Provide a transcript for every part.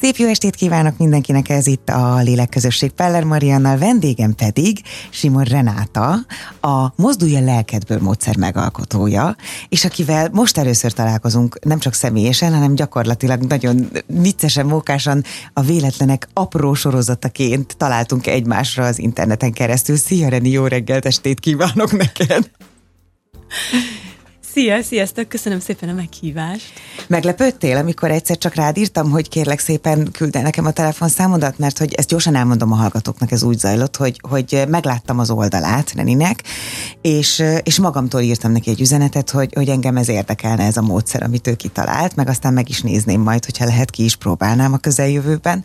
Szép jó estét kívánok mindenkinek, ez itt a Lélekközösség Peller Mariannal, vendégem pedig Simon Renáta, a Mozdulj a lelkedből módszer megalkotója, és akivel most először találkozunk, nem csak személyesen, hanem gyakorlatilag nagyon viccesen, mókásan a véletlenek apró sorozataként találtunk egymásra az interneten keresztül. Szia Reni, jó reggelt, estét kívánok neked! Szia, sziasztok, köszönöm szépen a meghívást. Meglepődtél, amikor egyszer csak rád írtam, hogy kérlek szépen küld el nekem a telefonszámodat, mert hogy ezt gyorsan elmondom a hallgatóknak, ez úgy zajlott, hogy, hogy megláttam az oldalát Reninek, és, és magamtól írtam neki egy üzenetet, hogy, hogy engem ez érdekelne ez a módszer, amit ő kitalált, meg aztán meg is nézném majd, hogyha lehet, ki is próbálnám a közeljövőben,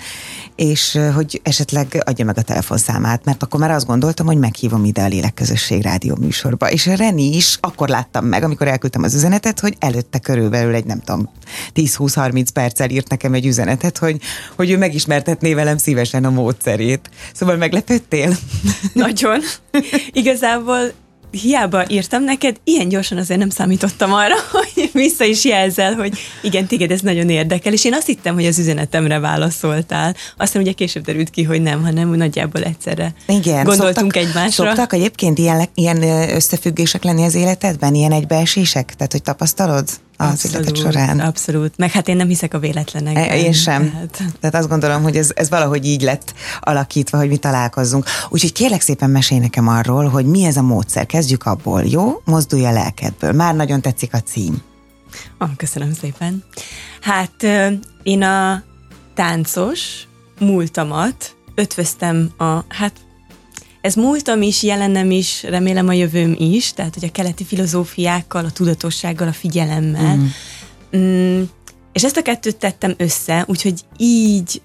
és hogy esetleg adja meg a telefonszámát, mert akkor már azt gondoltam, hogy meghívom ide a Lélekközösség rádió műsorba. És Reni is akkor láttam meg, amikor elküldtem az üzenetet, hogy előtte körülbelül egy nem tudom, 10-20-30 perccel írt nekem egy üzenetet, hogy, hogy ő megismertetné velem szívesen a módszerét. Szóval meglepődtél? Nagyon. Igazából hiába írtam neked, ilyen gyorsan azért nem számítottam arra, hogy vissza is jelzel, hogy igen, téged ez nagyon érdekel, és én azt hittem, hogy az üzenetemre válaszoltál. Aztán ugye később derült ki, hogy nem, hanem nagyjából egyszerre igen, gondoltunk szoktak, egymásra. Szoktak egyébként ilyen, ilyen összefüggések lenni az életedben, ilyen egybeesések? Tehát, hogy tapasztalod? Az abszolút, életek során. Abszolút. Meg hát én nem hiszek a véletlenekben. E, én sem. Tehát, tehát azt gondolom, hogy ez, ez valahogy így lett alakítva, hogy mi találkozzunk. Úgyhogy kérlek szépen mesélj nekem arról, hogy mi ez a módszer. Kezdjük abból, jó? Mozdulj a lelkedből. Már nagyon tetszik a cím. Ah, köszönöm szépen. Hát én a táncos múltamat ötvöztem a, hát ez múltam is, jelenem is, remélem a jövőm is, tehát hogy a keleti filozófiákkal, a tudatossággal, a figyelemmel. Mm. Mm, és ezt a kettőt tettem össze, úgyhogy így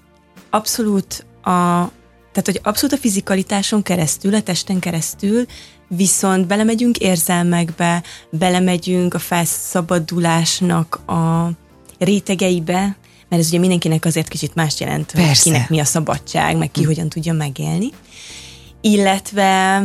abszolút a tehát, hogy abszolút a fizikalitáson keresztül, a testen keresztül, viszont belemegyünk érzelmekbe, belemegyünk a felszabadulásnak a rétegeibe, mert ez ugye mindenkinek azért kicsit más jelent, hogy kinek mi a szabadság, meg ki hm. hogyan tudja megélni illetve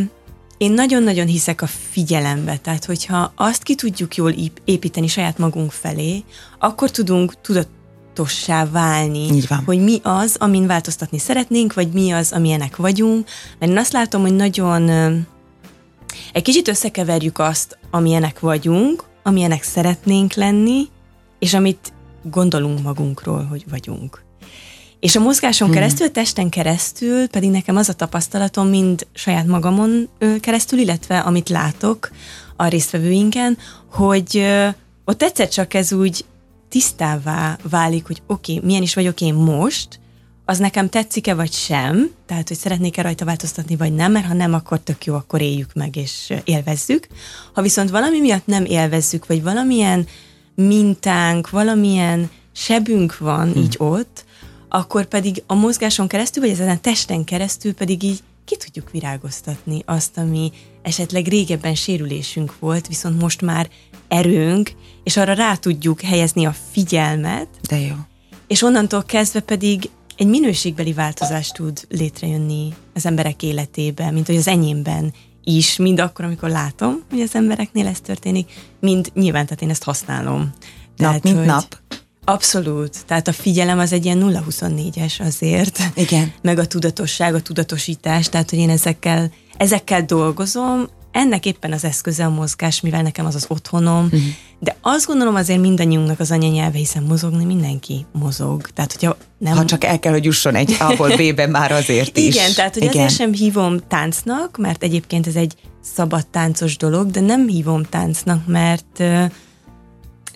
én nagyon-nagyon hiszek a figyelembe, tehát hogyha azt ki tudjuk jól építeni saját magunk felé, akkor tudunk tudatossá válni, hogy mi az, amin változtatni szeretnénk, vagy mi az, amilyenek vagyunk. Mert én azt látom, hogy nagyon egy kicsit összekeverjük azt, amilyenek vagyunk, amilyenek szeretnénk lenni, és amit gondolunk magunkról, hogy vagyunk. És a mozgáson hmm. keresztül, a testen keresztül pedig nekem az a tapasztalatom, mind saját magamon keresztül, illetve amit látok a résztvevőinken, hogy ott egyszer csak ez úgy tisztává válik, hogy oké, okay, milyen is vagyok én most, az nekem tetszik-e vagy sem, tehát hogy szeretnék-e rajta változtatni vagy nem, mert ha nem, akkor tök jó, akkor éljük meg és élvezzük. Ha viszont valami miatt nem élvezzük, vagy valamilyen mintánk, valamilyen sebünk van hmm. így ott, akkor pedig a mozgáson keresztül, vagy ezen a testen keresztül pedig így ki tudjuk virágoztatni azt, ami esetleg régebben sérülésünk volt, viszont most már erőnk, és arra rá tudjuk helyezni a figyelmet. De jó. És onnantól kezdve pedig egy minőségbeli változást tud létrejönni az emberek életében, mint hogy az enyémben is, mind akkor, amikor látom, hogy az embereknél ez történik, mind nyilván, tehát én ezt használom. Nap, tehát, mint hogy, nap. Abszolút. Tehát a figyelem az egy ilyen 0-24-es azért. Igen. Meg a tudatosság, a tudatosítás, tehát hogy én ezekkel, ezekkel dolgozom, ennek éppen az eszköze a mozgás, mivel nekem az az otthonom, uh-huh. de azt gondolom azért mindannyiunknak az anyanyelve, hiszen mozogni mindenki mozog. Tehát, hogyha nem... Ha csak el kell, hogy jusson egy A-ból B-be már azért is. Igen, tehát hogy Igen. azért sem hívom táncnak, mert egyébként ez egy szabad táncos dolog, de nem hívom táncnak, mert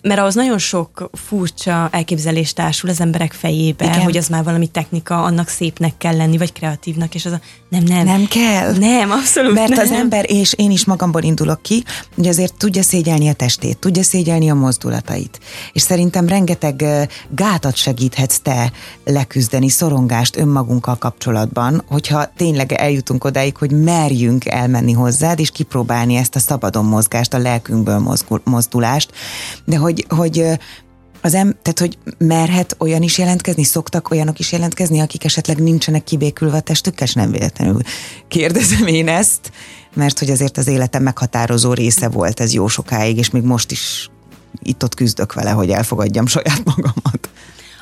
mert ahhoz nagyon sok furcsa elképzelés társul az emberek fejébe, Igen. hogy az már valami technika, annak szépnek kell lenni, vagy kreatívnak, és az a nem, nem. Nem kell. Nem, abszolút Mert nem. az ember, és én is magamból indulok ki, hogy azért tudja szégyelni a testét, tudja szégyelni a mozdulatait. És szerintem rengeteg gátat segíthetsz te leküzdeni, szorongást önmagunkkal kapcsolatban, hogyha tényleg eljutunk odáig, hogy merjünk elmenni hozzád, és kipróbálni ezt a szabadon mozgást, a lelkünkből mozdulást, de hogy hogy, hogy az em, tehát, hogy merhet olyan is jelentkezni, szoktak olyanok is jelentkezni, akik esetleg nincsenek kibékülve a testükkel, és nem véletlenül kérdezem én ezt, mert hogy azért az életem meghatározó része volt ez jó sokáig, és még most is itt-ott küzdök vele, hogy elfogadjam saját magamat.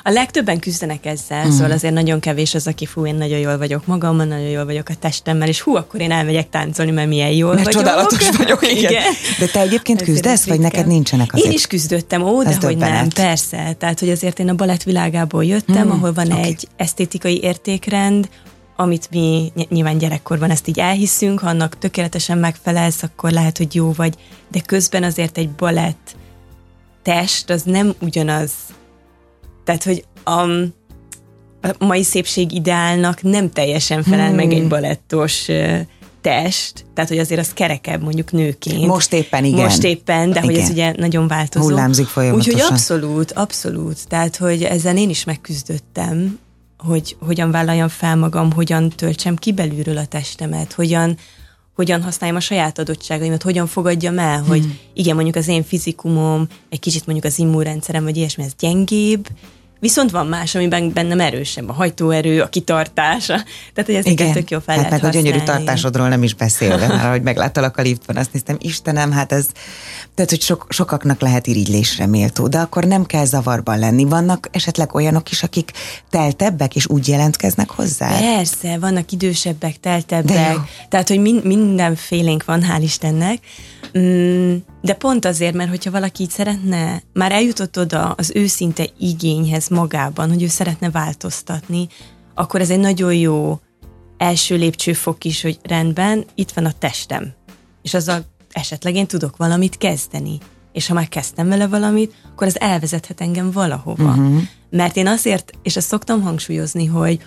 A legtöbben küzdenek ezzel, mm. szóval azért nagyon kevés az, aki fú, én nagyon jól vagyok magammal, nagyon jól vagyok a testemmel, és hú, akkor én elmegyek táncolni, mert milyen jól mert vagyok. csodálatos vagyok, igen. igen. De te egyébként küzdesz, vagy neked nincsenek azért? Én is küzdöttem, ó, de hogy nem, persze. Tehát, hogy azért én a balett világából jöttem, mm. ahol van okay. egy esztétikai értékrend, amit mi nyilván gyerekkorban ezt így elhiszünk, ha annak tökéletesen megfelelsz, akkor lehet, hogy jó vagy, de közben azért egy balett test az nem ugyanaz. Tehát, hogy a, a mai szépség ideálnak nem teljesen felel hmm. meg egy balettos test, tehát hogy azért az kerekebb mondjuk nőként. Most éppen igen. Most éppen, de igen. hogy ez ugye nagyon változó. Hullámzik folyamatosan. Úgyhogy abszolút, abszolút. Tehát, hogy ezzel én is megküzdöttem, hogy hogyan vállaljam fel magam, hogyan töltsem ki belülről a testemet, hogyan, hogyan használjam a saját adottságaimat, hogyan fogadjam el, hmm. hogy igen, mondjuk az én fizikumom, egy kicsit mondjuk az immunrendszerem, vagy ilyesmi, ez gyengébb, Viszont van más, amiben bennem erősebb, a hajtóerő, a kitartása. Tehát, hogy ezeket Igen. tök jó fel hát lehet meg használni. a gyönyörű tartásodról nem is beszélve, mert ahogy megláttalak a liftben, azt néztem, Istenem, hát ez, tehát, hogy sok, sokaknak lehet irigylésre méltó, de akkor nem kell zavarban lenni. Vannak esetleg olyanok is, akik teltebbek, és úgy jelentkeznek hozzá? Persze, vannak idősebbek, teltebbek, tehát, hogy min- mindenfélénk van, hál' Istennek, de pont azért, mert hogyha valaki így szeretne, már eljutott oda az őszinte igényhez magában, hogy ő szeretne változtatni, akkor ez egy nagyon jó első lépcsőfok is, hogy rendben, itt van a testem. És azzal esetleg én tudok valamit kezdeni. És ha már kezdtem vele valamit, akkor ez elvezethet engem valahova. Uh-huh. Mert én azért, és ezt szoktam hangsúlyozni, hogy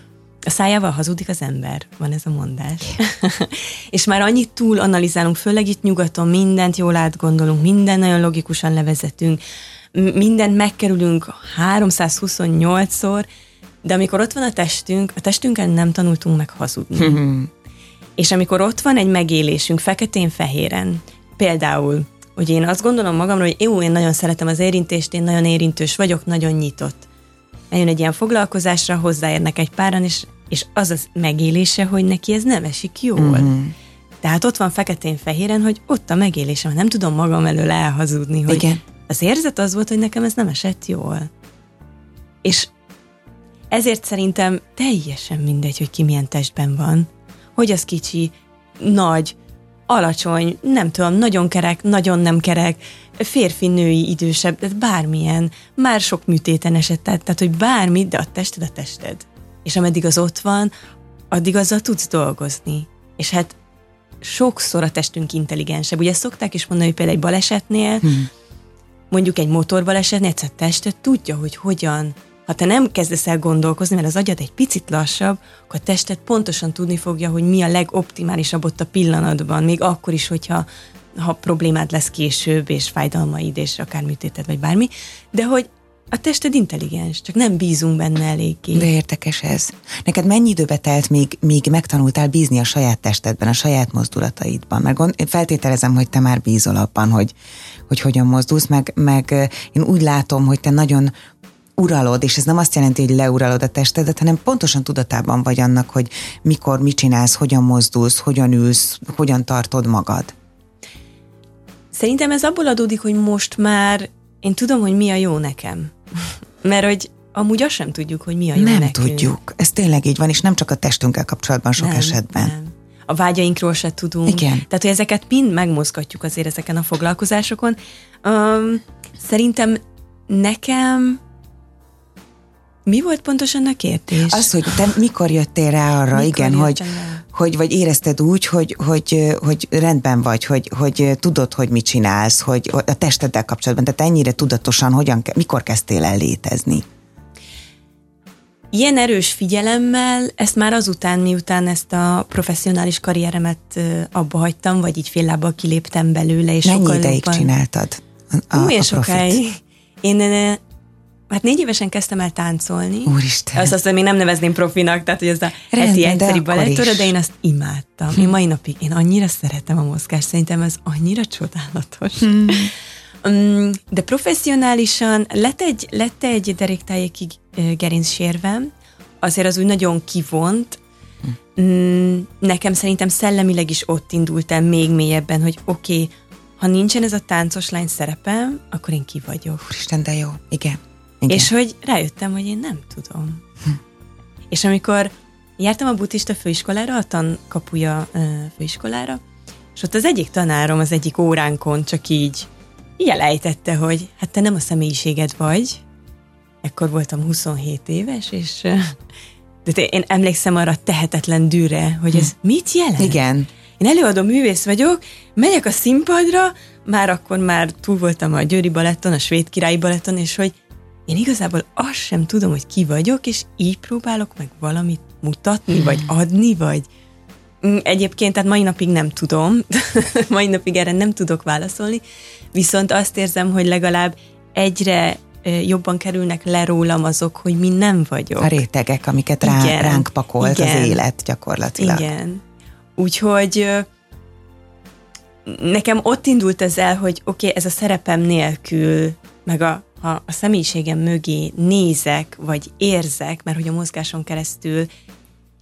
a szájával hazudik az ember, van ez a mondás. és már annyit túl analizálunk, főleg itt nyugaton mindent jól átgondolunk, minden nagyon logikusan levezetünk, mindent megkerülünk 328-szor, de amikor ott van a testünk, a testünkön nem tanultunk meg hazudni. és amikor ott van egy megélésünk feketén-fehéren, például, hogy én azt gondolom magamról, hogy jó, én nagyon szeretem az érintést, én nagyon érintős vagyok, nagyon nyitott. Eljön egy ilyen foglalkozásra, hozzáérnek egy páran, és és az az megélése, hogy neki ez nem esik jól. Mm-hmm. Tehát ott van feketén-fehéren, hogy ott a megélésem, nem tudom magam elől elhazudni, hogy Igen. az érzet az volt, hogy nekem ez nem esett jól. És ezért szerintem teljesen mindegy, hogy ki milyen testben van. Hogy az kicsi, nagy, alacsony, nem tudom, nagyon kerek, nagyon nem kerek, férfi, női, idősebb, tehát bármilyen, már sok műtéten esett, tehát, tehát hogy bármi, de a tested a tested és ameddig az ott van, addig azzal tudsz dolgozni. És hát sokszor a testünk intelligensebb. Ugye szokták is mondani, hogy például egy balesetnél, hmm. mondjuk egy motorbalesetnél egyszer testet tudja, hogy hogyan ha te nem kezdesz el gondolkozni, mert az agyad egy picit lassabb, akkor a tested pontosan tudni fogja, hogy mi a legoptimálisabb ott a pillanatban, még akkor is, hogyha ha problémád lesz később, és fájdalmaid, és akár műtéted, vagy bármi, de hogy a tested intelligens, csak nem bízunk benne eléggé. De érdekes ez. Neked mennyi időbe telt, míg, míg megtanultál bízni a saját testedben, a saját mozdulataidban? Mert gond, feltételezem, hogy te már bízol abban, hogy, hogy hogyan mozdulsz, meg, meg én úgy látom, hogy te nagyon uralod, és ez nem azt jelenti, hogy leuralod a testedet, hanem pontosan tudatában vagy annak, hogy mikor, mit csinálsz, hogyan mozdulsz, hogyan ülsz, hogyan tartod magad. Szerintem ez abból adódik, hogy most már én tudom, hogy mi a jó nekem. Mert hogy amúgy azt sem tudjuk, hogy mi a jó Nem nekünk. tudjuk. Ez tényleg így van, és nem csak a testünkkel kapcsolatban sok nem, esetben. Nem. A vágyainkról se tudunk. Igen. Tehát, hogy ezeket mind megmozgatjuk azért ezeken a foglalkozásokon. Um, szerintem nekem mi volt pontosan a kérdés? Az, hogy te mikor jöttél rá arra, mikor igen, hogy, rá? hogy vagy érezted úgy, hogy, hogy, hogy rendben vagy, hogy, hogy tudod, hogy mit csinálsz, hogy a testeddel kapcsolatban, tehát ennyire tudatosan, hogyan, mikor kezdtél el létezni? Ilyen erős figyelemmel, ezt már azután, miután ezt a professzionális karrieremet abba hagytam, vagy így fél lábbal kiléptem belőle, és Mennyi sokkal ideig jobban... csináltad? A, Milyen a sokáig? Én Hát négy évesen kezdtem el táncolni. Úristen. Azt azt még nem nevezném profinak, tehát hogy ez a Rendben, heti egyszeri balettóra, de én azt imádtam. Hm. Én mai napig, én annyira szeretem a mozgást, szerintem ez annyira csodálatos. Hm. Um, de professzionálisan lett egy, lett egy deréktájékig gerinc sérvem, azért az úgy nagyon kivont, hm. Mm, nekem szerintem szellemileg is ott indultam még mélyebben, hogy oké, okay, ha nincsen ez a táncos lány szerepem, akkor én ki vagyok. Úristen, de jó, igen. Igen. És hogy rájöttem, hogy én nem tudom. Hm. És amikor jártam a buddhista főiskolára, a tankapuja főiskolára, és ott az egyik tanárom az egyik óránkon csak így, így elejtette, hogy hát te nem a személyiséged vagy. Ekkor voltam 27 éves, és de én emlékszem arra tehetetlen dűre, hogy ez hm. mit jelent? Igen. Én előadó művész vagyok, megyek a színpadra, már akkor már túl voltam a Győri Baletton, a Svéd Királyi Baletton, és hogy én igazából azt sem tudom, hogy ki vagyok, és így próbálok meg valamit mutatni, hmm. vagy adni, vagy mm, egyébként, tehát mai napig nem tudom, mai napig erre nem tudok válaszolni, viszont azt érzem, hogy legalább egyre jobban kerülnek le rólam azok, hogy mi nem vagyok. A rétegek, amiket rá, igen, ránk pakolt igen, az élet gyakorlatilag. Igen. Úgyhogy nekem ott indult ez el, hogy oké, okay, ez a szerepem nélkül, meg a, ha a személyiségem mögé nézek, vagy érzek, mert hogy a mozgáson keresztül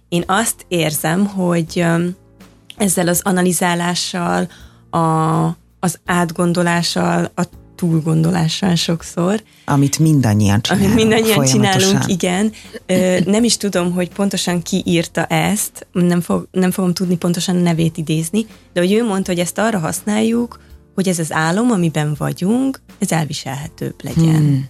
én azt érzem, hogy ezzel az analizálással, a, az átgondolással, a túlgondolással sokszor. Amit mindannyian csinálunk. Amit mindannyian csinálunk, igen. Nem is tudom, hogy pontosan ki írta ezt, nem, fog, nem fogom tudni pontosan a nevét idézni, de hogy ő mondta, hogy ezt arra használjuk, hogy ez az álom, amiben vagyunk, ez elviselhetőbb legyen. Hmm.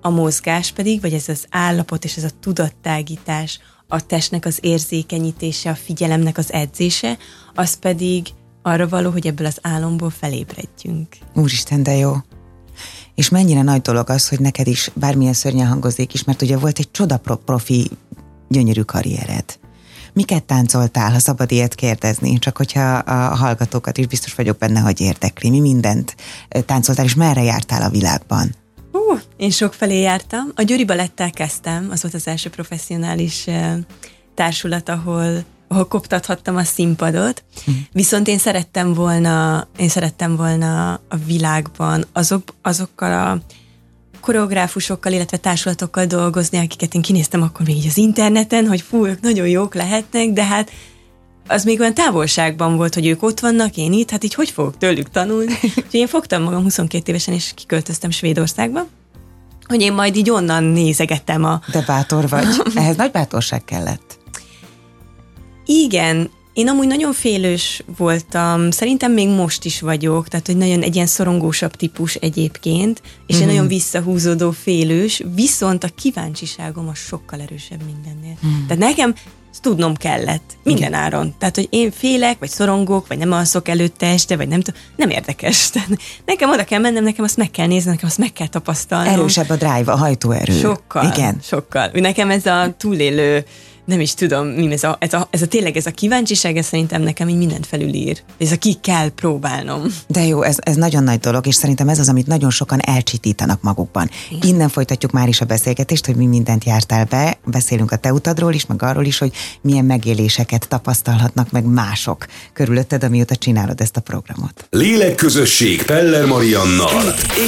A mozgás pedig, vagy ez az állapot és ez a tudattágítás, a testnek az érzékenyítése, a figyelemnek az edzése, az pedig arra való, hogy ebből az álomból felébredjünk. Úristen, de jó. És mennyire nagy dolog az, hogy neked is bármilyen szörnyen hangozik is, mert ugye volt egy csoda profi, gyönyörű karriered. Miket táncoltál, ha szabad ilyet kérdezni? Csak hogyha a hallgatókat is biztos vagyok benne, hogy érdekli. Mi mindent táncoltál, és merre jártál a világban? Uh, én sok felé jártam. A Győri Balettel kezdtem, az volt az első professzionális társulat, ahol ahol koptathattam a színpadot, viszont én szerettem volna, én szerettem volna a világban azok, azokkal a koreográfusokkal, illetve társulatokkal dolgozni, akiket én kinéztem akkor még így az interneten, hogy fú, ők nagyon jók lehetnek, de hát az még olyan távolságban volt, hogy ők ott vannak, én itt, hát így hogy fogok tőlük tanulni? Úgyhogy én fogtam magam 22 évesen, és kiköltöztem Svédországba, hogy én majd így onnan nézegettem a... De bátor vagy. Ehhez nagy bátorság kellett. Igen, én amúgy nagyon félős voltam, szerintem még most is vagyok, tehát hogy nagyon egy ilyen szorongósabb típus egyébként, és mm. egy mhm. nagyon visszahúzódó félős, viszont a kíváncsiságom a sokkal erősebb mindennél. Mm. Tehát nekem tudnom kellett, minden Igen. áron. Tehát, hogy én félek, vagy szorongok, vagy nem alszok előtte este, vagy nem tudom, nem érdekes. Tehát nekem oda kell mennem, nekem azt meg kell nézni, nekem azt meg kell tapasztalni. Erősebb a drive, a hajtóerő. Sokkal. Igen. Sokkal. Nekem ez a túlélő nem is tudom, mi ez a, ez a, ez a tényleg ez a kíváncsiság, ez szerintem nekem így mindent felülír. Ez a ki kell próbálnom. De jó, ez, ez nagyon nagy dolog, és szerintem ez az, amit nagyon sokan elcsitítanak magukban. Igen. Innen folytatjuk már is a beszélgetést, hogy mi mindent jártál be, beszélünk a te utadról is, meg arról is, hogy milyen megéléseket tapasztalhatnak meg mások körülötted, amióta csinálod ezt a programot. Lélekközösség Peller Mariannal.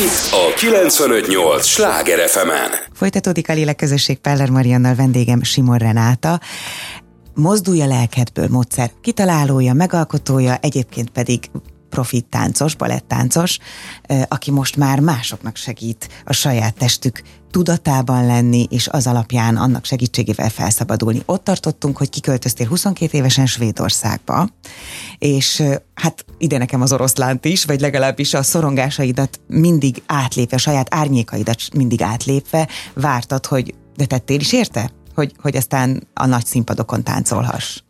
Itt a 958 Sláger fm. Folytatódik a Lélekközösség Peller Mariannal vendégem Simon Renáta, Marta, Mozdulj lelkedből módszer kitalálója, megalkotója, egyébként pedig profit táncos, balettáncos, aki most már másoknak segít a saját testük tudatában lenni, és az alapján annak segítségével felszabadulni. Ott tartottunk, hogy kiköltöztél 22 évesen Svédországba, és hát ide nekem az oroszlánt is, vagy legalábbis a szorongásaidat mindig átlépve, saját árnyékaidat mindig átlépve vártad, hogy de tettél is érte? Hogy, hogy aztán a nagy színpadokon táncolhass.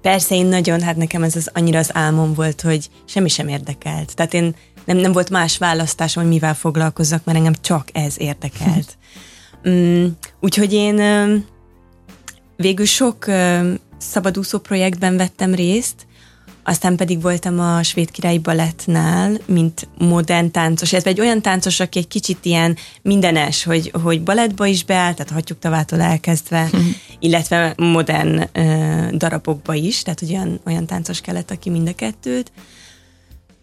Persze, én nagyon, hát nekem ez az annyira az álmom volt, hogy semmi sem érdekelt. Tehát én nem, nem volt más választásom, hogy mivel foglalkozzak, mert engem csak ez érdekelt. mm, úgyhogy én végül sok szabadúszó projektben vettem részt, aztán pedig voltam a Svéd Királyi Balettnál, mint modern táncos, ez egy olyan táncos, aki egy kicsit ilyen mindenes, hogy, hogy balettba is beáll, tehát hagyjuk tavától elkezdve, illetve modern uh, darabokba is, tehát olyan, olyan táncos kellett, aki mind a kettőt.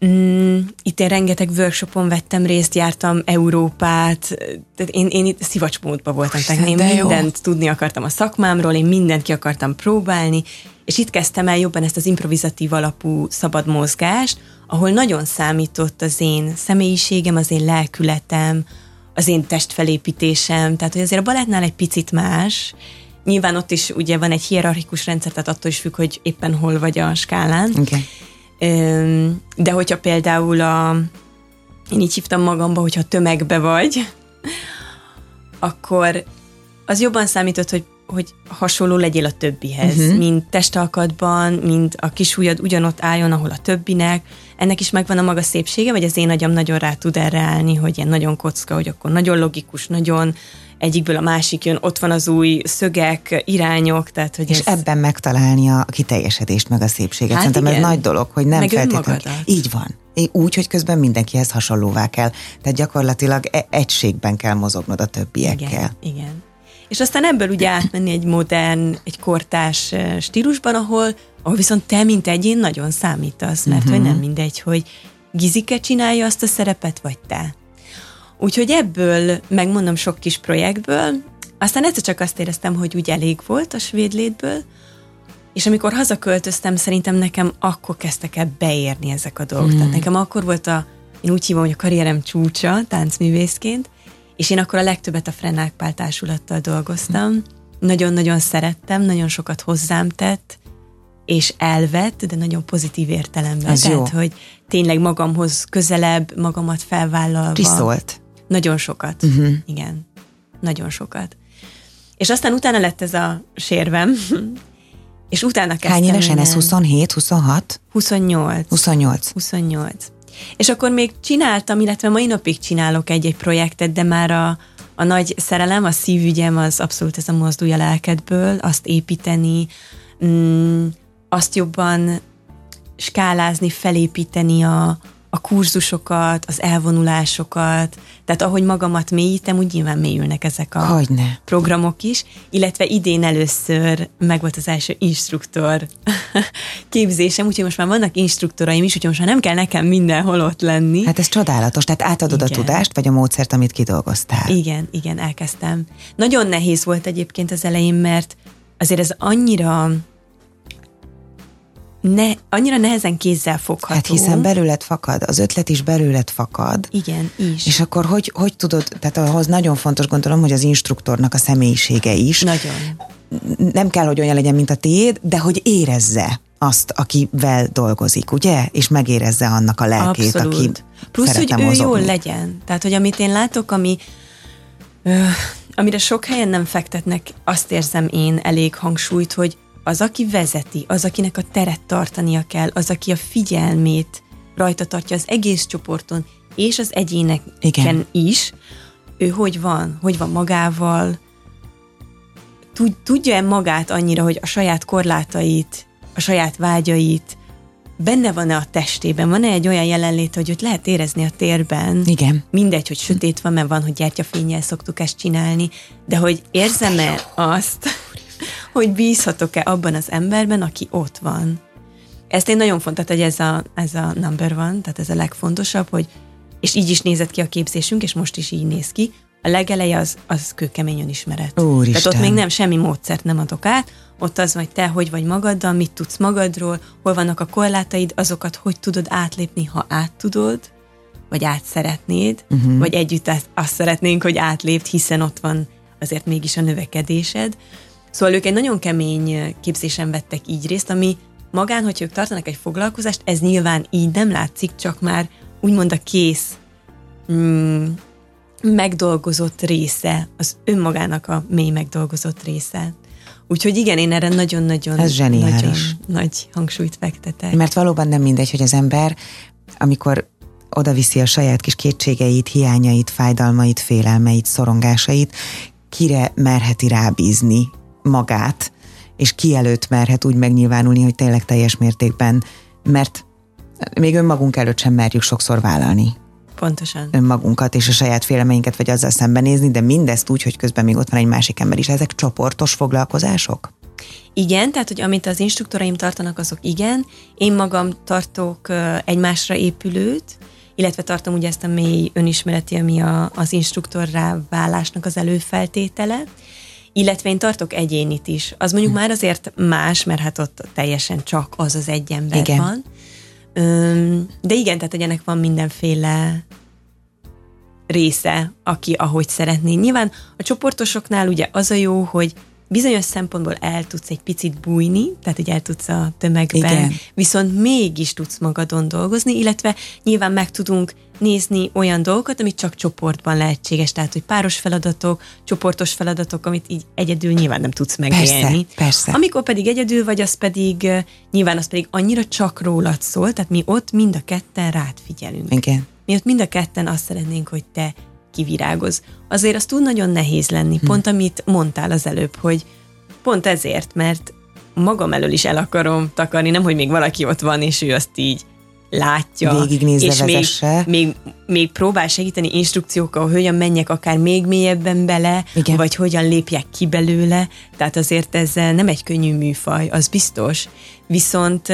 Mm, itt én rengeteg workshopon vettem részt, jártam Európát, tehát én, én itt szivacsmódban voltam, tehát én mindent jó. tudni akartam a szakmámról, én mindent ki akartam próbálni, és itt kezdtem el jobban ezt az improvizatív alapú szabad mozgást, ahol nagyon számított az én személyiségem, az én lelkületem, az én testfelépítésem, tehát hogy azért a balettnál egy picit más, Nyilván ott is ugye van egy hierarchikus rendszer, tehát attól is függ, hogy éppen hol vagy a skálán. Okay. De hogyha például a, én így hívtam magamba, hogyha tömegbe vagy, akkor az jobban számított, hogy, hogy hasonló legyél a többihez, uh-huh. mint testalkatban, mint a kis ujjad ugyanott álljon, ahol a többinek. Ennek is megvan a maga szépsége, vagy az én agyam nagyon rá tud erre állni, hogy ilyen nagyon kocka, hogy akkor nagyon logikus, nagyon egyikből a másik jön, ott van az új szögek, irányok, tehát hogy És ez... ebben megtalálni a kiteljesedést, meg a szépséget. Hát Szerintem igen. ez nagy dolog, hogy nem meg feltétlenül... Így van. Úgy, hogy közben mindenkihez hasonlóvá kell. Tehát gyakorlatilag e- egységben kell mozognod a többiekkel. Igen, igen. És aztán ebből ugye átmenni egy modern, egy kortás stílusban, ahol, ahol viszont te, mint egyén nagyon számítasz, mert uh-huh. hogy nem mindegy, hogy Gizike csinálja azt a szerepet, vagy te. Úgyhogy ebből, megmondom sok kis projektből, aztán egyszer csak azt éreztem, hogy úgy elég volt a svéd létből, és amikor hazaköltöztem, szerintem nekem akkor kezdtek el beérni ezek a dolgok. Mm. Tehát nekem akkor volt a, én úgy hívom, hogy a karrierem csúcsa táncművészként, és én akkor a legtöbbet a Frenák Pál társulattal dolgoztam. Nagyon-nagyon szerettem, nagyon sokat hozzám tett, és elvett, de nagyon pozitív értelemben. Ez Tehát, jó. hogy tényleg magamhoz közelebb, magamat felvállalva. Tiszolt. Nagyon sokat. Uh-huh. Igen. Nagyon sokat. És aztán utána lett ez a sérvem, és utána kezdtem... Hány évesen ez? 27, 26? 28. 28. 28. És akkor még csináltam, illetve mai napig csinálok egy-egy projektet, de már a, a nagy szerelem, a szívügyem az abszolút ez a mozdulja lelkedből, azt építeni, mm, azt jobban skálázni, felépíteni a, a kurzusokat, az elvonulásokat, tehát ahogy magamat mélyítem, úgy nyilván mélyülnek ezek a Hogyne. programok is, illetve idén először meg volt az első instruktor képzésem, úgyhogy most már vannak instruktoraim is, úgyhogy most már nem kell nekem mindenhol ott lenni. Hát ez csodálatos, tehát átadod igen. a tudást, vagy a módszert, amit kidolgoztál. Igen, igen, elkezdtem. Nagyon nehéz volt egyébként az elején, mert azért ez annyira ne, annyira nehezen kézzel fogható. Hát hiszen belőled fakad, az ötlet is belőled fakad. Igen, is. És akkor hogy, hogy tudod, tehát ahhoz nagyon fontos gondolom, hogy az instruktornak a személyisége is. Nagyon. Nem kell, hogy olyan legyen, mint a tiéd, de hogy érezze azt, akivel dolgozik, ugye? És megérezze annak a lelkét, Abszolút. aki Plusz, hogy mozogni. ő jól legyen. Tehát, hogy amit én látok, ami ö, amire sok helyen nem fektetnek, azt érzem én elég hangsúlyt, hogy az, aki vezeti, az, akinek a teret tartania kell, az, aki a figyelmét rajta tartja az egész csoporton, és az egyéneken Igen. is, ő hogy van, hogy van magával, tud, tudja-e magát annyira, hogy a saját korlátait, a saját vágyait, benne van-e a testében, van-e egy olyan jelenlét, hogy őt lehet érezni a térben. Igen. Mindegy, hogy sötét van, mert van, hogy gyertyafényel szoktuk ezt csinálni, de hogy érzem-e azt, hogy bízhatok-e abban az emberben, aki ott van. Ezt én nagyon fontos, hogy ez a, ez a number van, tehát ez a legfontosabb, hogy és így is nézett ki a képzésünk, és most is így néz ki. A legeleje az, az kőkemény önismeret. Úristen. Tehát ott még nem semmi módszert nem adok át, ott az vagy te, hogy vagy magaddal, mit tudsz magadról, hol vannak a korlátaid, azokat hogy tudod átlépni, ha át tudod, vagy át szeretnéd, uh-huh. vagy együtt azt, szeretnénk, hogy átlépd, hiszen ott van azért mégis a növekedésed. Szóval ők egy nagyon kemény képzésen vettek így részt, ami magán, hogy ők tartanak egy foglalkozást, ez nyilván így nem látszik, csak már úgymond a kész mm, megdolgozott része, az önmagának a mély megdolgozott része. Úgyhogy igen, én erre nagyon-nagyon Ez nagyon nagy hangsúlyt fektetek. Mert valóban nem mindegy, hogy az ember, amikor oda viszi a saját kis kétségeit, hiányait, fájdalmait, félelmeit, szorongásait, kire merheti rábízni magát, és ki előtt merhet úgy megnyilvánulni, hogy tényleg teljes mértékben, mert még önmagunk előtt sem merjük sokszor vállalni Pontosan. önmagunkat és a saját félelmeinket, vagy azzal szembenézni, de mindezt úgy, hogy közben még ott van egy másik ember is. Ezek csoportos foglalkozások? Igen, tehát, hogy amit az instruktoraim tartanak, azok igen. Én magam tartok egymásra épülőt, illetve tartom ugye ezt a mély önismereti, ami a, az instruktorrá válásnak az előfeltétele, illetve én tartok egyénit is. Az mondjuk hm. már azért más, mert hát ott teljesen csak az az egy ember Igen. van. Öm, de igen, tehát hogy ennek van mindenféle része, aki ahogy szeretné. Nyilván a csoportosoknál ugye az a jó, hogy bizonyos szempontból el tudsz egy picit bújni, tehát hogy el tudsz a tömegben, Igen. viszont mégis tudsz magadon dolgozni, illetve nyilván meg tudunk nézni olyan dolgokat, amit csak csoportban lehetséges, tehát hogy páros feladatok, csoportos feladatok, amit így egyedül nyilván nem tudsz megélni. Persze, persze. Amikor pedig egyedül vagy, az pedig nyilván az pedig annyira csak rólad szól, tehát mi ott mind a ketten rád figyelünk. Igen. Mi ott mind a ketten azt szeretnénk, hogy te kivirágoz. Azért az tud nagyon nehéz lenni, hm. pont amit mondtál az előbb, hogy pont ezért, mert magam elől is el akarom takarni, nem, hogy még valaki ott van, és ő azt így látja, és még, még, még próbál segíteni instrukciókkal, hogy hogyan menjek akár még mélyebben bele, Igen. vagy hogyan lépjek ki belőle, tehát azért ez nem egy könnyű műfaj, az biztos. Viszont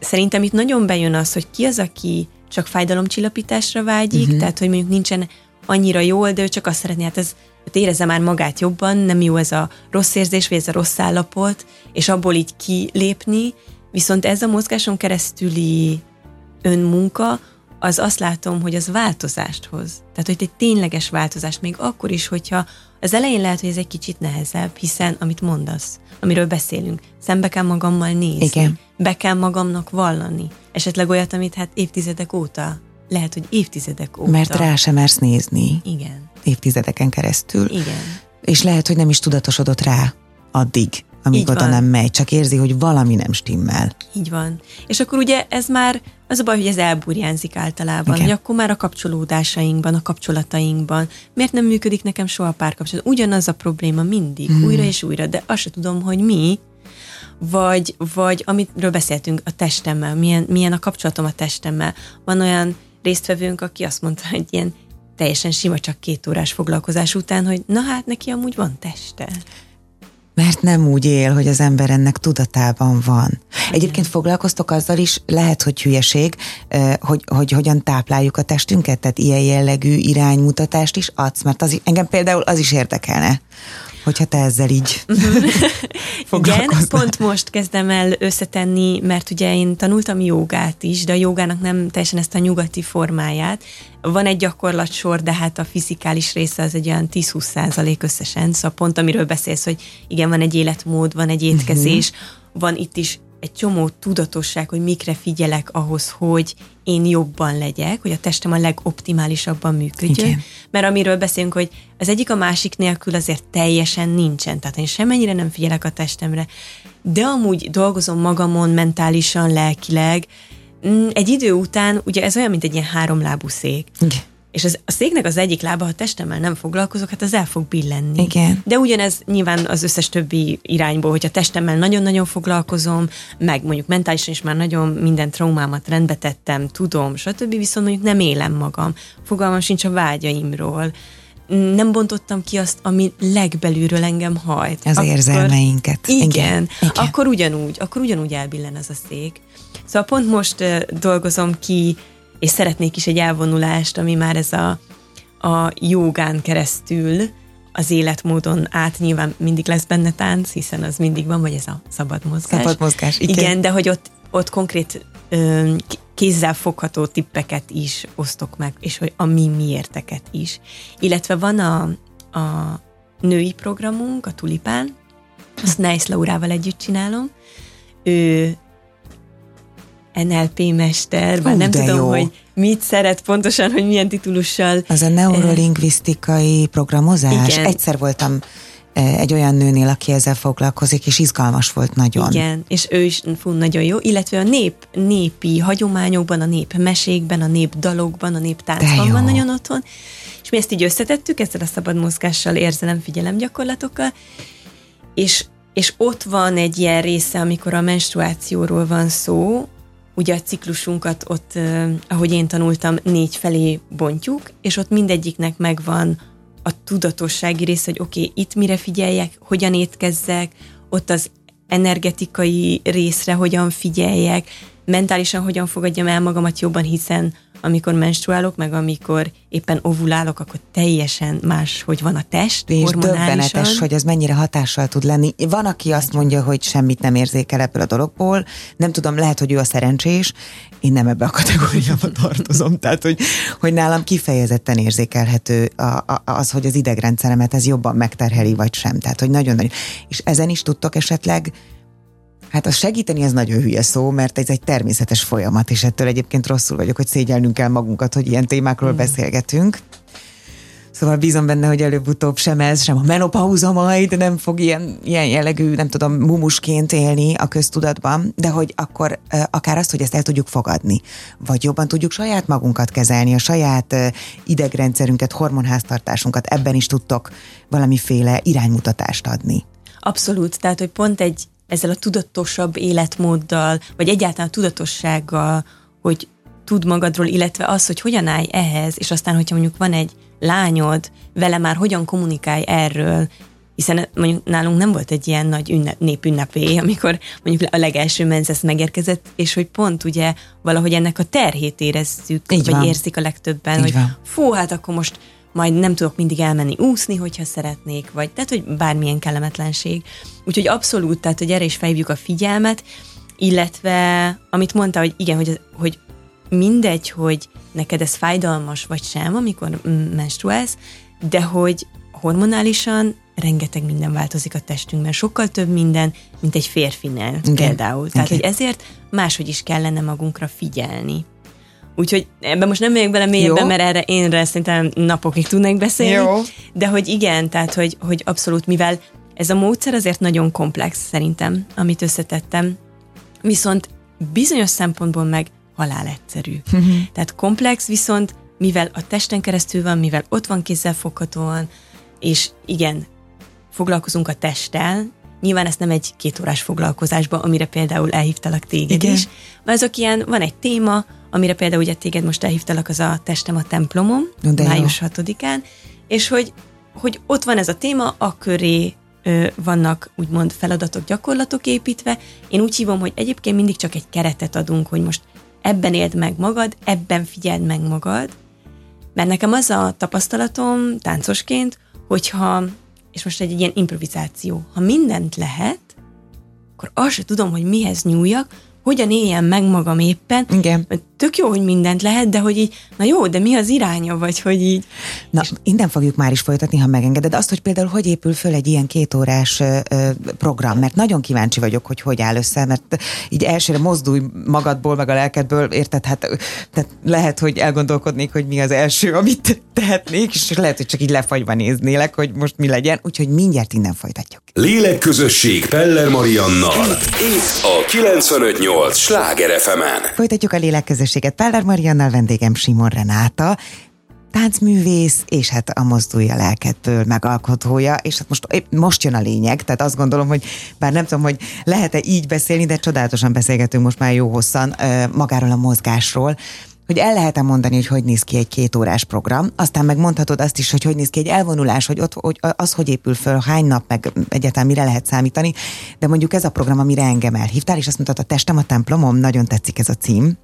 szerintem itt nagyon bejön az, hogy ki az, aki csak fájdalomcsillapításra vágyik, uh-huh. tehát hogy mondjuk nincsen annyira jól, de ő csak azt szeretné, hát ez érezze már magát jobban, nem jó ez a rossz érzés, vagy ez a rossz állapot, és abból így kilépni, viszont ez a mozgáson keresztüli önmunka, az azt látom, hogy az változást hoz. Tehát, hogy egy tényleges változást, még akkor is, hogyha az elején lehet, hogy ez egy kicsit nehezebb, hiszen amit mondasz, amiről beszélünk, szembe kell magammal nézni, Igen. Be kell magamnak vallani. Esetleg olyat, amit hát évtizedek óta, lehet, hogy évtizedek óta. Mert rá sem mersz nézni. Igen. Évtizedeken keresztül. Igen. És lehet, hogy nem is tudatosodott rá addig, amíg Így oda van. nem megy, csak érzi, hogy valami nem stimmel. Így van. És akkor ugye ez már, az a baj, hogy ez elburjánzik általában, Igen. hogy akkor már a kapcsolódásainkban, a kapcsolatainkban, miért nem működik nekem soha párkapcsolat? Ugyanaz a probléma mindig, hmm. újra és újra, de azt se tudom, hogy mi, vagy, vagy amitről beszéltünk, a testemmel, milyen, milyen a kapcsolatom a testemmel. Van olyan résztvevőnk, aki azt mondta, hogy ilyen teljesen sima, csak két órás foglalkozás után, hogy na hát neki amúgy van teste. Mert nem úgy él, hogy az ember ennek tudatában van. Egyébként foglalkoztok azzal is, lehet, hogy hülyeség, hogy, hogy hogyan tápláljuk a testünket, tehát ilyen jellegű iránymutatást is adsz, mert az, engem például az is érdekelne hogyha te ezzel így Igen, pont most kezdem el összetenni, mert ugye én tanultam jogát is, de a jogának nem teljesen ezt a nyugati formáját. Van egy gyakorlatsor, de hát a fizikális része az egy olyan 10-20 százalék összesen, szóval pont amiről beszélsz, hogy igen, van egy életmód, van egy étkezés, uh-huh. van itt is egy csomó tudatosság, hogy mikre figyelek ahhoz, hogy én jobban legyek, hogy a testem a legoptimálisabban működjön. Igen. Mert amiről beszélünk, hogy az egyik a másik nélkül azért teljesen nincsen. Tehát én semennyire nem figyelek a testemre, de amúgy dolgozom magamon mentálisan, lelkileg. Mm, egy idő után, ugye ez olyan, mint egy ilyen háromlábú szék. Igen és az, a széknek az egyik lába, ha testemmel nem foglalkozok, hát az el fog billenni. Igen. De ugyanez nyilván az összes többi irányból, hogyha testemmel nagyon-nagyon foglalkozom, meg mondjuk mentálisan is már nagyon minden traumámat rendbe tettem, tudom, stb. Viszont mondjuk nem élem magam, fogalmam sincs a vágyaimról, nem bontottam ki azt, ami legbelülről engem hajt. Az akkor, érzelmeinket. Igen, igen, igen. Akkor ugyanúgy, akkor ugyanúgy elbillen az a szék. Szóval pont most uh, dolgozom ki és szeretnék is egy elvonulást, ami már ez a, a jogán keresztül az életmódon át nyilván mindig lesz benne tánc, hiszen az mindig van, vagy ez a szabad mozgás. Szabad mozgás, igen. Igen, de hogy ott, ott konkrét ö, kézzel fogható tippeket is osztok meg, és hogy a mi miérteket is. Illetve van a, a női programunk, a Tulipán, azt Nice Laurával együtt csinálom. Ő NLP mester, bár nem tudom, jó. hogy mit szeret pontosan, hogy milyen titulussal. Az a neurolingvisztikai programozás. Igen. Egyszer voltam e, egy olyan nőnél, aki ezzel foglalkozik, és izgalmas volt nagyon. Igen, és ő is fú, nagyon jó, illetve a nép, népi hagyományokban, a nép mesékben, a nép dalokban, a nép táncban van nagyon otthon, és mi ezt így összetettük ezzel a szabad mozgással, érzelem, figyelem gyakorlatokkal, és, és ott van egy ilyen része, amikor a menstruációról van szó, ugye a ciklusunkat ott, ahogy én tanultam, négy felé bontjuk, és ott mindegyiknek megvan a tudatossági része, hogy oké, okay, itt mire figyeljek, hogyan étkezzek, ott az energetikai részre hogyan figyeljek, mentálisan hogyan fogadjam el magamat jobban, hiszen amikor menstruálok, meg amikor éppen ovulálok, akkor teljesen más, hogy van a test, És döbbenetes, hogy ez mennyire hatással tud lenni. Van, aki azt mondja, hogy semmit nem érzékel ebből a dologból. Nem tudom, lehet, hogy ő a szerencsés. Én nem ebbe a kategóriába tartozom. Tehát, hogy, hogy nálam kifejezetten érzékelhető a, a, az, hogy az idegrendszeremet ez jobban megterheli, vagy sem. Tehát, hogy nagyon-nagyon. És ezen is tudtok esetleg Hát a segíteni ez nagyon hülye szó, mert ez egy természetes folyamat, és ettől egyébként rosszul vagyok, hogy szégyelnünk kell magunkat, hogy ilyen témákról mm. beszélgetünk. Szóval bízom benne, hogy előbb-utóbb sem ez, sem a menopauza majd nem fog ilyen, ilyen jellegű, nem tudom, mumusként élni a köztudatban, de hogy akkor akár azt, hogy ezt el tudjuk fogadni, vagy jobban tudjuk saját magunkat kezelni, a saját idegrendszerünket, hormonháztartásunkat, ebben is tudtok valamiféle iránymutatást adni. Abszolút, tehát hogy pont egy ezzel a tudatosabb életmóddal, vagy egyáltalán tudatossággal, hogy tud magadról, illetve az, hogy hogyan állj ehhez, és aztán, hogyha mondjuk van egy lányod, vele már hogyan kommunikálj erről, hiszen mondjuk nálunk nem volt egy ilyen nagy ünnep, népünnepé, amikor mondjuk a legelső menzesz megérkezett, és hogy pont ugye valahogy ennek a terhét érezzük, Így vagy van. érzik a legtöbben, Így hogy van. fú, hát akkor most majd nem tudok mindig elmenni úszni, hogyha szeretnék, vagy tehát, hogy bármilyen kellemetlenség. Úgyhogy abszolút, tehát, hogy erre is felhívjuk a figyelmet, illetve amit mondta, hogy igen, hogy, hogy mindegy, hogy neked ez fájdalmas vagy sem, amikor menstruálsz, de hogy hormonálisan rengeteg minden változik a testünkben, sokkal több minden, mint egy férfinél okay. például. Tehát, okay. hogy ezért máshogy is kellene magunkra figyelni. Úgyhogy ebben most nem megyek bele mélyebben, mert erre én szerintem napokig tudnék beszélni. Jó. De hogy igen, tehát hogy, hogy abszolút, mivel ez a módszer azért nagyon komplex szerintem, amit összetettem, viszont bizonyos szempontból meg halál egyszerű. Uh-huh. Tehát komplex, viszont mivel a testen keresztül van, mivel ott van kézzel foghatóan, és igen, foglalkozunk a testtel, Nyilván ezt nem egy kétórás foglalkozásba, amire például elhívtalak téged Igen. is, mert azok ilyen, van egy téma, amire például ugye téged most elhívtalak, az a Testem a templomom, De május 6-án, és hogy, hogy ott van ez a téma, a köré ö, vannak úgymond feladatok, gyakorlatok építve. Én úgy hívom, hogy egyébként mindig csak egy keretet adunk, hogy most ebben éld meg magad, ebben figyeld meg magad, mert nekem az a tapasztalatom táncosként, hogyha, és most egy ilyen improvizáció, ha mindent lehet, akkor azt se tudom, hogy mihez nyúljak, hogyan éljem meg magam éppen. Igen. Tök jó, hogy mindent lehet, de hogy így, na jó, de mi az iránya, vagy hogy így. Na, és... innen fogjuk már is folytatni, ha megengeded. Azt, hogy például hogy épül föl egy ilyen kétórás program, mert nagyon kíváncsi vagyok, hogy hogy áll össze, mert így elsőre mozdulj magadból, meg a lelkedből, érted, hát tehát lehet, hogy elgondolkodnék, hogy mi az első, amit tehetnék, és lehet, hogy csak így lefagyva néznélek, hogy most mi legyen, úgyhogy mindjárt innen folytatjuk. Lélekközösség Peller Mariannal. Itt a 958 88 Sláger fm Folytatjuk a lélekközösséget. Peller Mariannal vendégem Simon Renáta, táncművész, és hát a mozdulja lelkedből megalkotója, és hát most, most jön a lényeg, tehát azt gondolom, hogy bár nem tudom, hogy lehet-e így beszélni, de csodálatosan beszélgetünk most már jó hosszan magáról a mozgásról, hogy el lehet-e mondani, hogy hogy néz ki egy két órás program, aztán meg mondhatod azt is, hogy hogy néz ki egy elvonulás, hogy, ott, hogy az hogy épül föl, hány nap, meg egyáltalán mire lehet számítani, de mondjuk ez a program, amire engem elhívtál, és azt mondtad, a testem a templomom, nagyon tetszik ez a cím,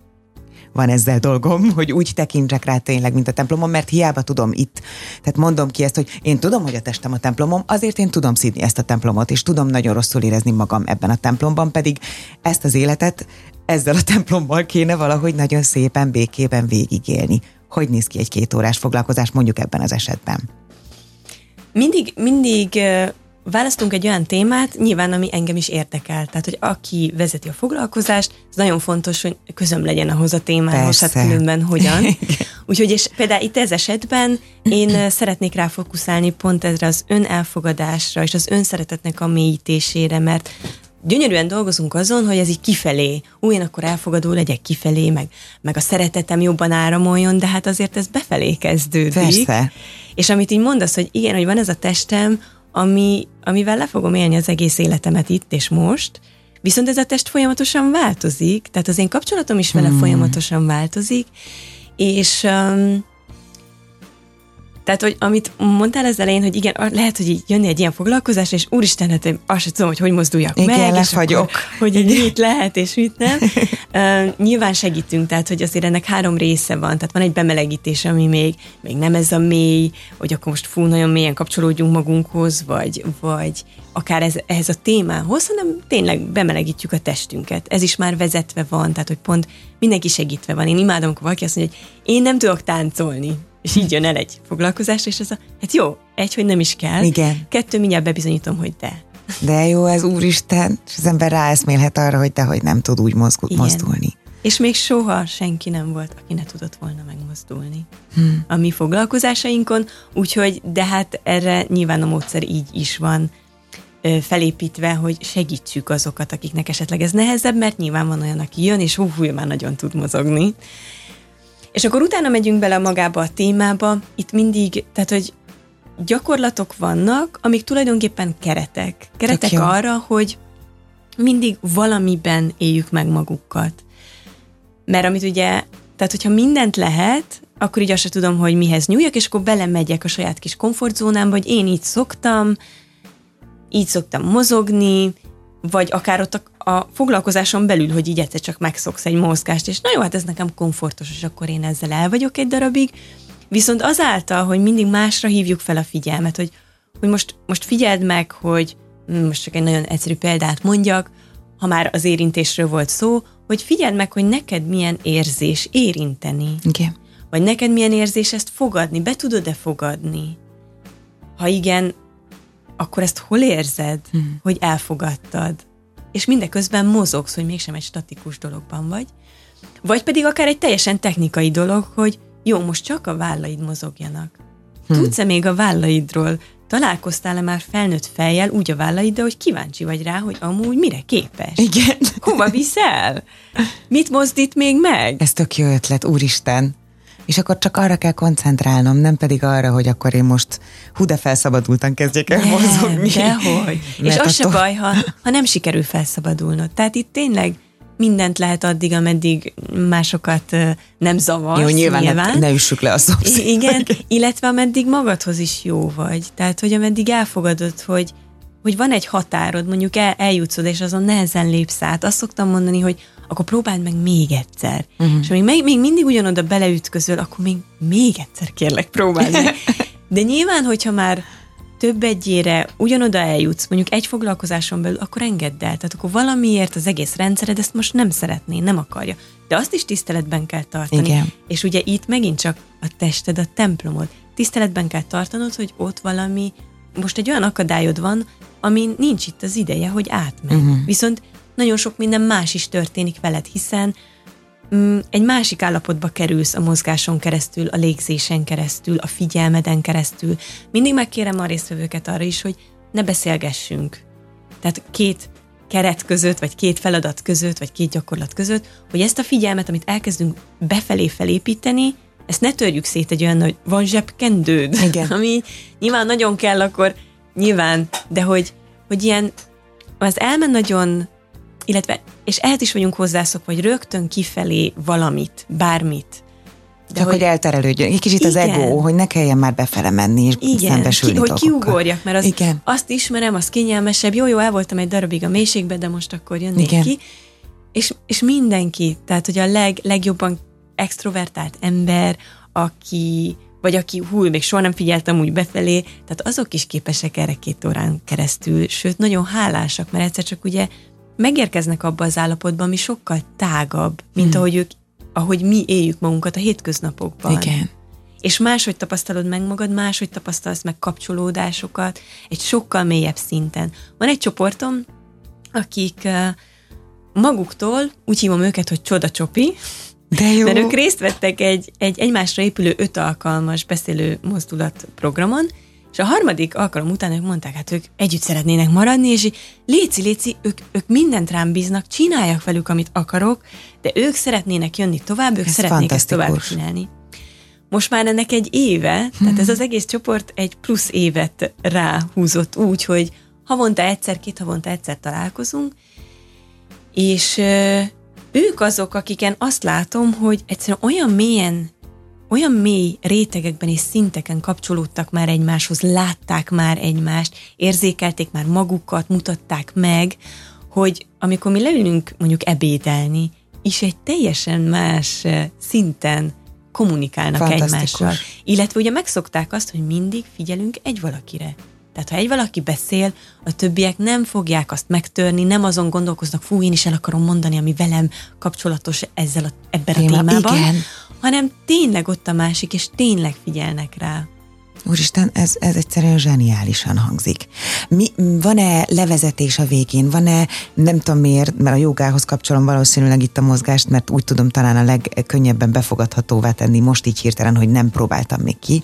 van ezzel dolgom, hogy úgy tekintsek rá tényleg, mint a templomom, mert hiába tudom itt. Tehát mondom ki ezt, hogy én tudom, hogy a testem a templomom, azért én tudom szídni ezt a templomot, és tudom nagyon rosszul érezni magam ebben a templomban, pedig ezt az életet ezzel a templommal kéne valahogy nagyon szépen, békében végigélni. Hogy néz ki egy két órás foglalkozás mondjuk ebben az esetben? Mindig, mindig választunk egy olyan témát, nyilván, ami engem is érdekel. Tehát, hogy aki vezeti a foglalkozást, ez nagyon fontos, hogy közöm legyen ahhoz a témához, hát különben hogyan. Úgyhogy, és például itt ez esetben én szeretnék ráfókuszálni pont ezre az önelfogadásra, és az önszeretetnek a mélyítésére, mert gyönyörűen dolgozunk azon, hogy ez így kifelé, én akkor elfogadó legyek kifelé, meg, meg a szeretetem jobban áramoljon, de hát azért ez befelé kezdődik. Persze. És amit így mondasz, hogy igen, hogy van ez a testem, ami, amivel le fogom élni az egész életemet itt és most, viszont ez a test folyamatosan változik, tehát az én kapcsolatom is vele hmm. folyamatosan változik, és um, Tehát, hogy amit mondtál az elején, hogy igen, lehet, hogy így jönni egy ilyen foglalkozás, és úristen, hát én azt sem tudom, hogy hogy mozduljak igen, meg, és akkor, hogy így mit lehet, és mit nem. uh, nyilván segítünk, tehát, hogy azért ennek három része van, tehát van egy bemelegítés, ami még, még nem ez a mély, hogy akkor most fú, nagyon mélyen kapcsolódjunk magunkhoz, vagy, vagy akár ez, ehhez a témához, hanem tényleg bemelegítjük a testünket. Ez is már vezetve van, tehát, hogy pont mindenki segítve van. Én imádom, amikor valaki azt mondja, hogy én nem tudok táncolni és így jön el egy foglalkozásra, és az a, hát jó, egy, hogy nem is kell. Igen. Kettő, mindjárt bebizonyítom, hogy de. De jó, ez úristen, és az ember ráeszmélhet arra, hogy de, hogy nem tud úgy mozgul, mozdulni. És még soha senki nem volt, aki ne tudott volna megmozdulni hmm. a mi foglalkozásainkon, úgyhogy, de hát erre nyilván a módszer így is van felépítve, hogy segítsük azokat, akiknek esetleg ez nehezebb, mert nyilván van olyan, aki jön, és hú, hú már nagyon tud mozogni. És akkor utána megyünk bele magába a témába, itt mindig, tehát, hogy gyakorlatok vannak, amik tulajdonképpen keretek. Keretek arra, hogy mindig valamiben éljük meg magukat. Mert amit ugye, tehát hogyha mindent lehet, akkor így azt se tudom, hogy mihez nyúljak, és akkor belemegyek a saját kis komfortzónámba, hogy én így szoktam, így szoktam mozogni, vagy akár ott a, a foglalkozáson belül, hogy így egyszer csak megszoksz egy mozgást, és na jó, hát ez nekem komfortos, és akkor én ezzel el vagyok egy darabig, viszont azáltal, hogy mindig másra hívjuk fel a figyelmet, hogy, hogy most, most figyeld meg, hogy hm, most csak egy nagyon egyszerű példát mondjak, ha már az érintésről volt szó, hogy figyeld meg, hogy neked milyen érzés érinteni. Igen. Vagy neked milyen érzés ezt fogadni, be tudod-e fogadni? Ha igen, akkor ezt hol érzed, hmm. hogy elfogadtad? És mindeközben mozogsz, hogy mégsem egy statikus dologban vagy. Vagy pedig akár egy teljesen technikai dolog, hogy jó, most csak a vállaid mozogjanak. Hmm. Tudsz-e még a vállaidról? Találkoztál-e már felnőtt fejjel úgy a vállaid, hogy kíváncsi vagy rá, hogy amúgy mire képes? Igen. Hova viszel? Mit mozdít még meg? Ez tök jó ötlet, úristen és akkor csak arra kell koncentrálnom, nem pedig arra, hogy akkor én most hú de felszabadultan kezdjek el mozogni. Dehogy. és az se baj, ha, ha nem sikerül felszabadulnod. Tehát itt tényleg mindent lehet addig, ameddig másokat nem zavar. Jó, nyilván, nyilván. Ne, ne üssük le a szomszéd. Igen, illetve ameddig magadhoz is jó vagy. Tehát, hogy ameddig elfogadod, hogy, hogy van egy határod, mondjuk el, eljutsz oda, és azon nehezen lépsz át. Azt szoktam mondani, hogy akkor próbáld meg még egyszer. Uh-huh. És még, még mindig ugyanoda beleütközöl, akkor még, még egyszer kérlek próbáld meg. De nyilván, hogyha már több egyére ugyanoda eljutsz, mondjuk egy foglalkozáson belül, akkor engedd el. Tehát akkor valamiért az egész rendszered ezt most nem szeretné, nem akarja. De azt is tiszteletben kell tartani. Igen. És ugye itt megint csak a tested, a templomod. Tiszteletben kell tartanod, hogy ott valami, most egy olyan akadályod van, ami nincs itt az ideje, hogy átmenj. Uh-huh. Viszont nagyon sok minden más is történik veled, hiszen mm, egy másik állapotba kerülsz a mozgáson keresztül, a légzésen keresztül, a figyelmeden keresztül. Mindig megkérem a résztvevőket arra is, hogy ne beszélgessünk. Tehát két keret között, vagy két feladat között, vagy két gyakorlat között, hogy ezt a figyelmet, amit elkezdünk befelé felépíteni, ezt ne törjük szét egy olyan, hogy van zsebkendőd, Igen. ami nyilván nagyon kell, akkor nyilván, de hogy, hogy ilyen, az elmen nagyon illetve, és ehhez is vagyunk hozzászokva, hogy rögtön kifelé valamit, bármit. De Csak hogy, hogy elterelődjön. Egy kicsit igen. az ego, hogy ne kelljen már befele menni és igen, szembesülni ki, hogy kiugorjak, mert az, igen. azt ismerem, az kényelmesebb. Jó, jó, el voltam egy darabig a mélységbe, de most akkor jönnék igen. ki. És, és mindenki, tehát hogy a leg, legjobban extrovertált ember, aki, vagy aki hú, még soha nem figyeltem úgy befelé, tehát azok is képesek erre két órán keresztül, sőt, nagyon hálásak, mert egyszer csak ugye megérkeznek abba az állapotba, ami sokkal tágabb, mint hmm. ahogy ők, ahogy mi éljük magunkat a hétköznapokban. Igen. És máshogy tapasztalod meg magad, máshogy tapasztalsz meg kapcsolódásokat, egy sokkal mélyebb szinten. Van egy csoportom, akik maguktól, úgy hívom őket, hogy csoda csopi, de jó. Mert ők részt vettek egy, egy egymásra épülő öt alkalmas beszélő mozdulat programon, és a harmadik alkalom után ők mondták, hát ők együtt szeretnének maradni, és így léci, léci, ők, ők mindent rám bíznak, csináljak velük, amit akarok, de ők szeretnének jönni tovább, ők Ez szeretnék ezt tovább csinálni. Most már ennek egy éve, hmm. tehát ez az egész csoport egy plusz évet ráhúzott úgy, hogy havonta egyszer, két havonta egyszer találkozunk, és ők azok, akiken azt látom, hogy egyszerűen olyan mélyen olyan mély rétegekben és szinteken kapcsolódtak már egymáshoz, látták már egymást, érzékelték már magukat, mutatták meg, hogy amikor mi leülünk mondjuk ebédelni, is egy teljesen más szinten kommunikálnak egymással. Illetve ugye megszokták azt, hogy mindig figyelünk egy valakire. Tehát ha egy valaki beszél, a többiek nem fogják azt megtörni, nem azon gondolkoznak, fú, én is el akarom mondani, ami velem kapcsolatos ezzel a, ebben Téma, a témában, igen. Hanem tényleg ott a másik, és tényleg figyelnek rá. Úristen, ez, ez egyszerűen zseniálisan hangzik. Mi, van-e levezetés a végén? Van-e, nem tudom miért, mert a jogához kapcsolom valószínűleg itt a mozgást, mert úgy tudom talán a legkönnyebben befogadhatóvá tenni most így hirtelen, hogy nem próbáltam még ki.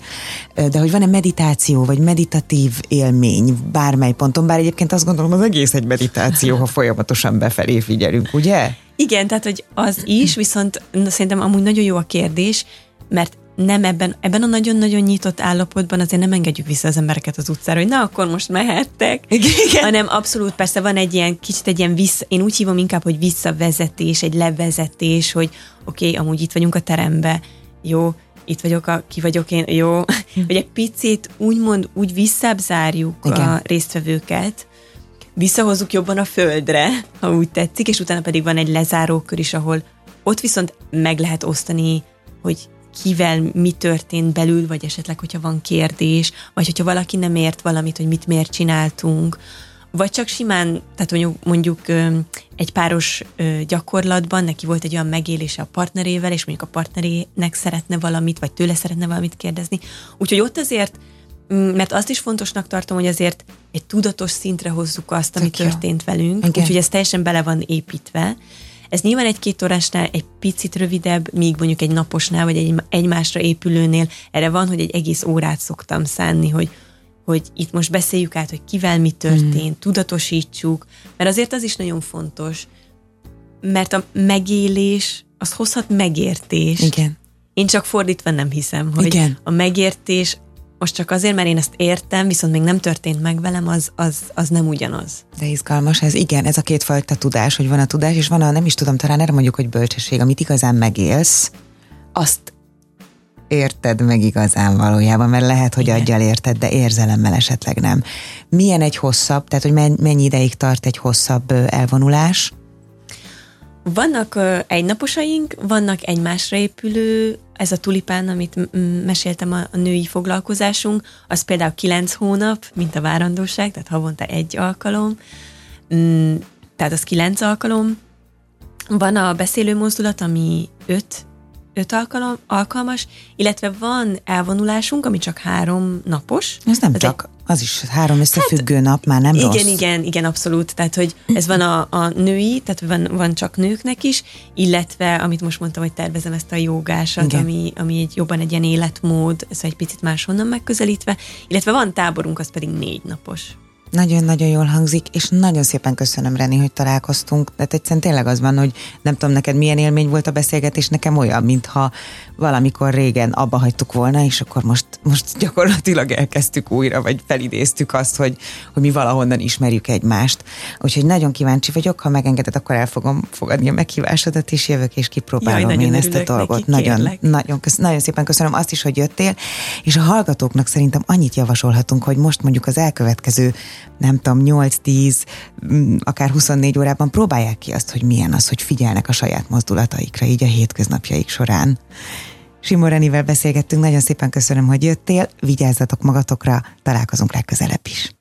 De hogy van-e meditáció, vagy meditatív élmény bármely ponton, bár egyébként azt gondolom az egész egy meditáció, ha folyamatosan befelé figyelünk, ugye? Igen, tehát hogy az is, viszont szerintem amúgy nagyon jó a kérdés, mert nem ebben, ebben a nagyon-nagyon nyitott állapotban azért nem engedjük vissza az embereket az utcára, hogy na, akkor most mehettek, Igen. hanem abszolút persze van egy ilyen, kicsit egy ilyen vissza, én úgy hívom inkább, hogy visszavezetés, egy levezetés, hogy oké, okay, amúgy itt vagyunk a terembe, jó, itt vagyok, a, ki vagyok én, jó, hogy egy picit úgymond úgy visszábzárjuk Igen. a résztvevőket, visszahozzuk jobban a földre, ha úgy tetszik, és utána pedig van egy lezárókör is, ahol ott viszont meg lehet osztani, hogy kivel mi történt belül, vagy esetleg, hogyha van kérdés, vagy hogyha valaki nem ért valamit, hogy mit miért csináltunk, vagy csak simán, tehát mondjuk, mondjuk egy páros gyakorlatban neki volt egy olyan megélése a partnerével, és mondjuk a partnerének szeretne valamit, vagy tőle szeretne valamit kérdezni. Úgyhogy ott azért, mert azt is fontosnak tartom, hogy azért egy tudatos szintre hozzuk azt, ami Tök történt jó. velünk, úgyhogy ez teljesen bele van építve. Ez nyilván egy-két órásnál egy picit rövidebb, míg mondjuk egy naposnál, vagy egy egymásra épülőnél erre van, hogy egy egész órát szoktam szánni, hogy, hogy itt most beszéljük át, hogy kivel mi történt, mm. tudatosítsuk, mert azért az is nagyon fontos, mert a megélés az hozhat megértést. Igen. Én csak fordítva nem hiszem, hogy Igen. a megértés most csak azért, mert én ezt értem, viszont még nem történt meg velem, az, az, az nem ugyanaz. De izgalmas ez, igen, ez a kétfajta tudás, hogy van a tudás, és van a, nem is tudom, talán erre mondjuk, hogy bölcsesség, amit igazán megélsz, azt érted meg igazán valójában, mert lehet, hogy aggyal érted, de érzelemmel esetleg nem. Milyen egy hosszabb, tehát hogy mennyi ideig tart egy hosszabb elvonulás? Vannak egynaposaink, vannak egymásra épülő, ez a tulipán, amit meséltem a, a női foglalkozásunk, az például kilenc hónap, mint a várandóság, tehát havonta egy alkalom, mm, tehát az kilenc alkalom. Van a beszélő mozdulat, ami öt, öt alkalom, alkalmas, illetve van elvonulásunk, ami csak három napos. Ez nem ez csak az is három összefüggő hát, nap, már nem igen, rossz. Igen, igen, igen, abszolút. Tehát, hogy ez van a, a női, tehát van, van csak nőknek is, illetve, amit most mondtam, hogy tervezem ezt a jogásat, ami, ami egy jobban egy ilyen életmód, ez egy picit máshonnan megközelítve, illetve van táborunk, az pedig négy napos. Nagyon-nagyon jól hangzik, és nagyon szépen köszönöm, Reni, hogy találkoztunk. De egyszerűen tényleg az van, hogy nem tudom neked milyen élmény volt a beszélgetés, nekem olyan, mintha valamikor régen abba hagytuk volna, és akkor most, most gyakorlatilag elkezdtük újra, vagy felidéztük azt, hogy, hogy mi valahonnan ismerjük egymást. Úgyhogy nagyon kíváncsi vagyok, ha megengeded, akkor el fogom fogadni a meghívásodat, és jövök, és kipróbálom Jaj, én ezt a dolgot. Neki, nagyon, nagyon, kösz, nagyon szépen köszönöm azt is, hogy jöttél, és a hallgatóknak szerintem annyit javasolhatunk, hogy most mondjuk az elkövetkező nem tudom, 8-10, mm, akár 24 órában próbálják ki azt, hogy milyen az, hogy figyelnek a saját mozdulataikra, így a hétköznapjaik során. Simon Renivel beszélgettünk, nagyon szépen köszönöm, hogy jöttél, vigyázzatok magatokra, találkozunk legközelebb is.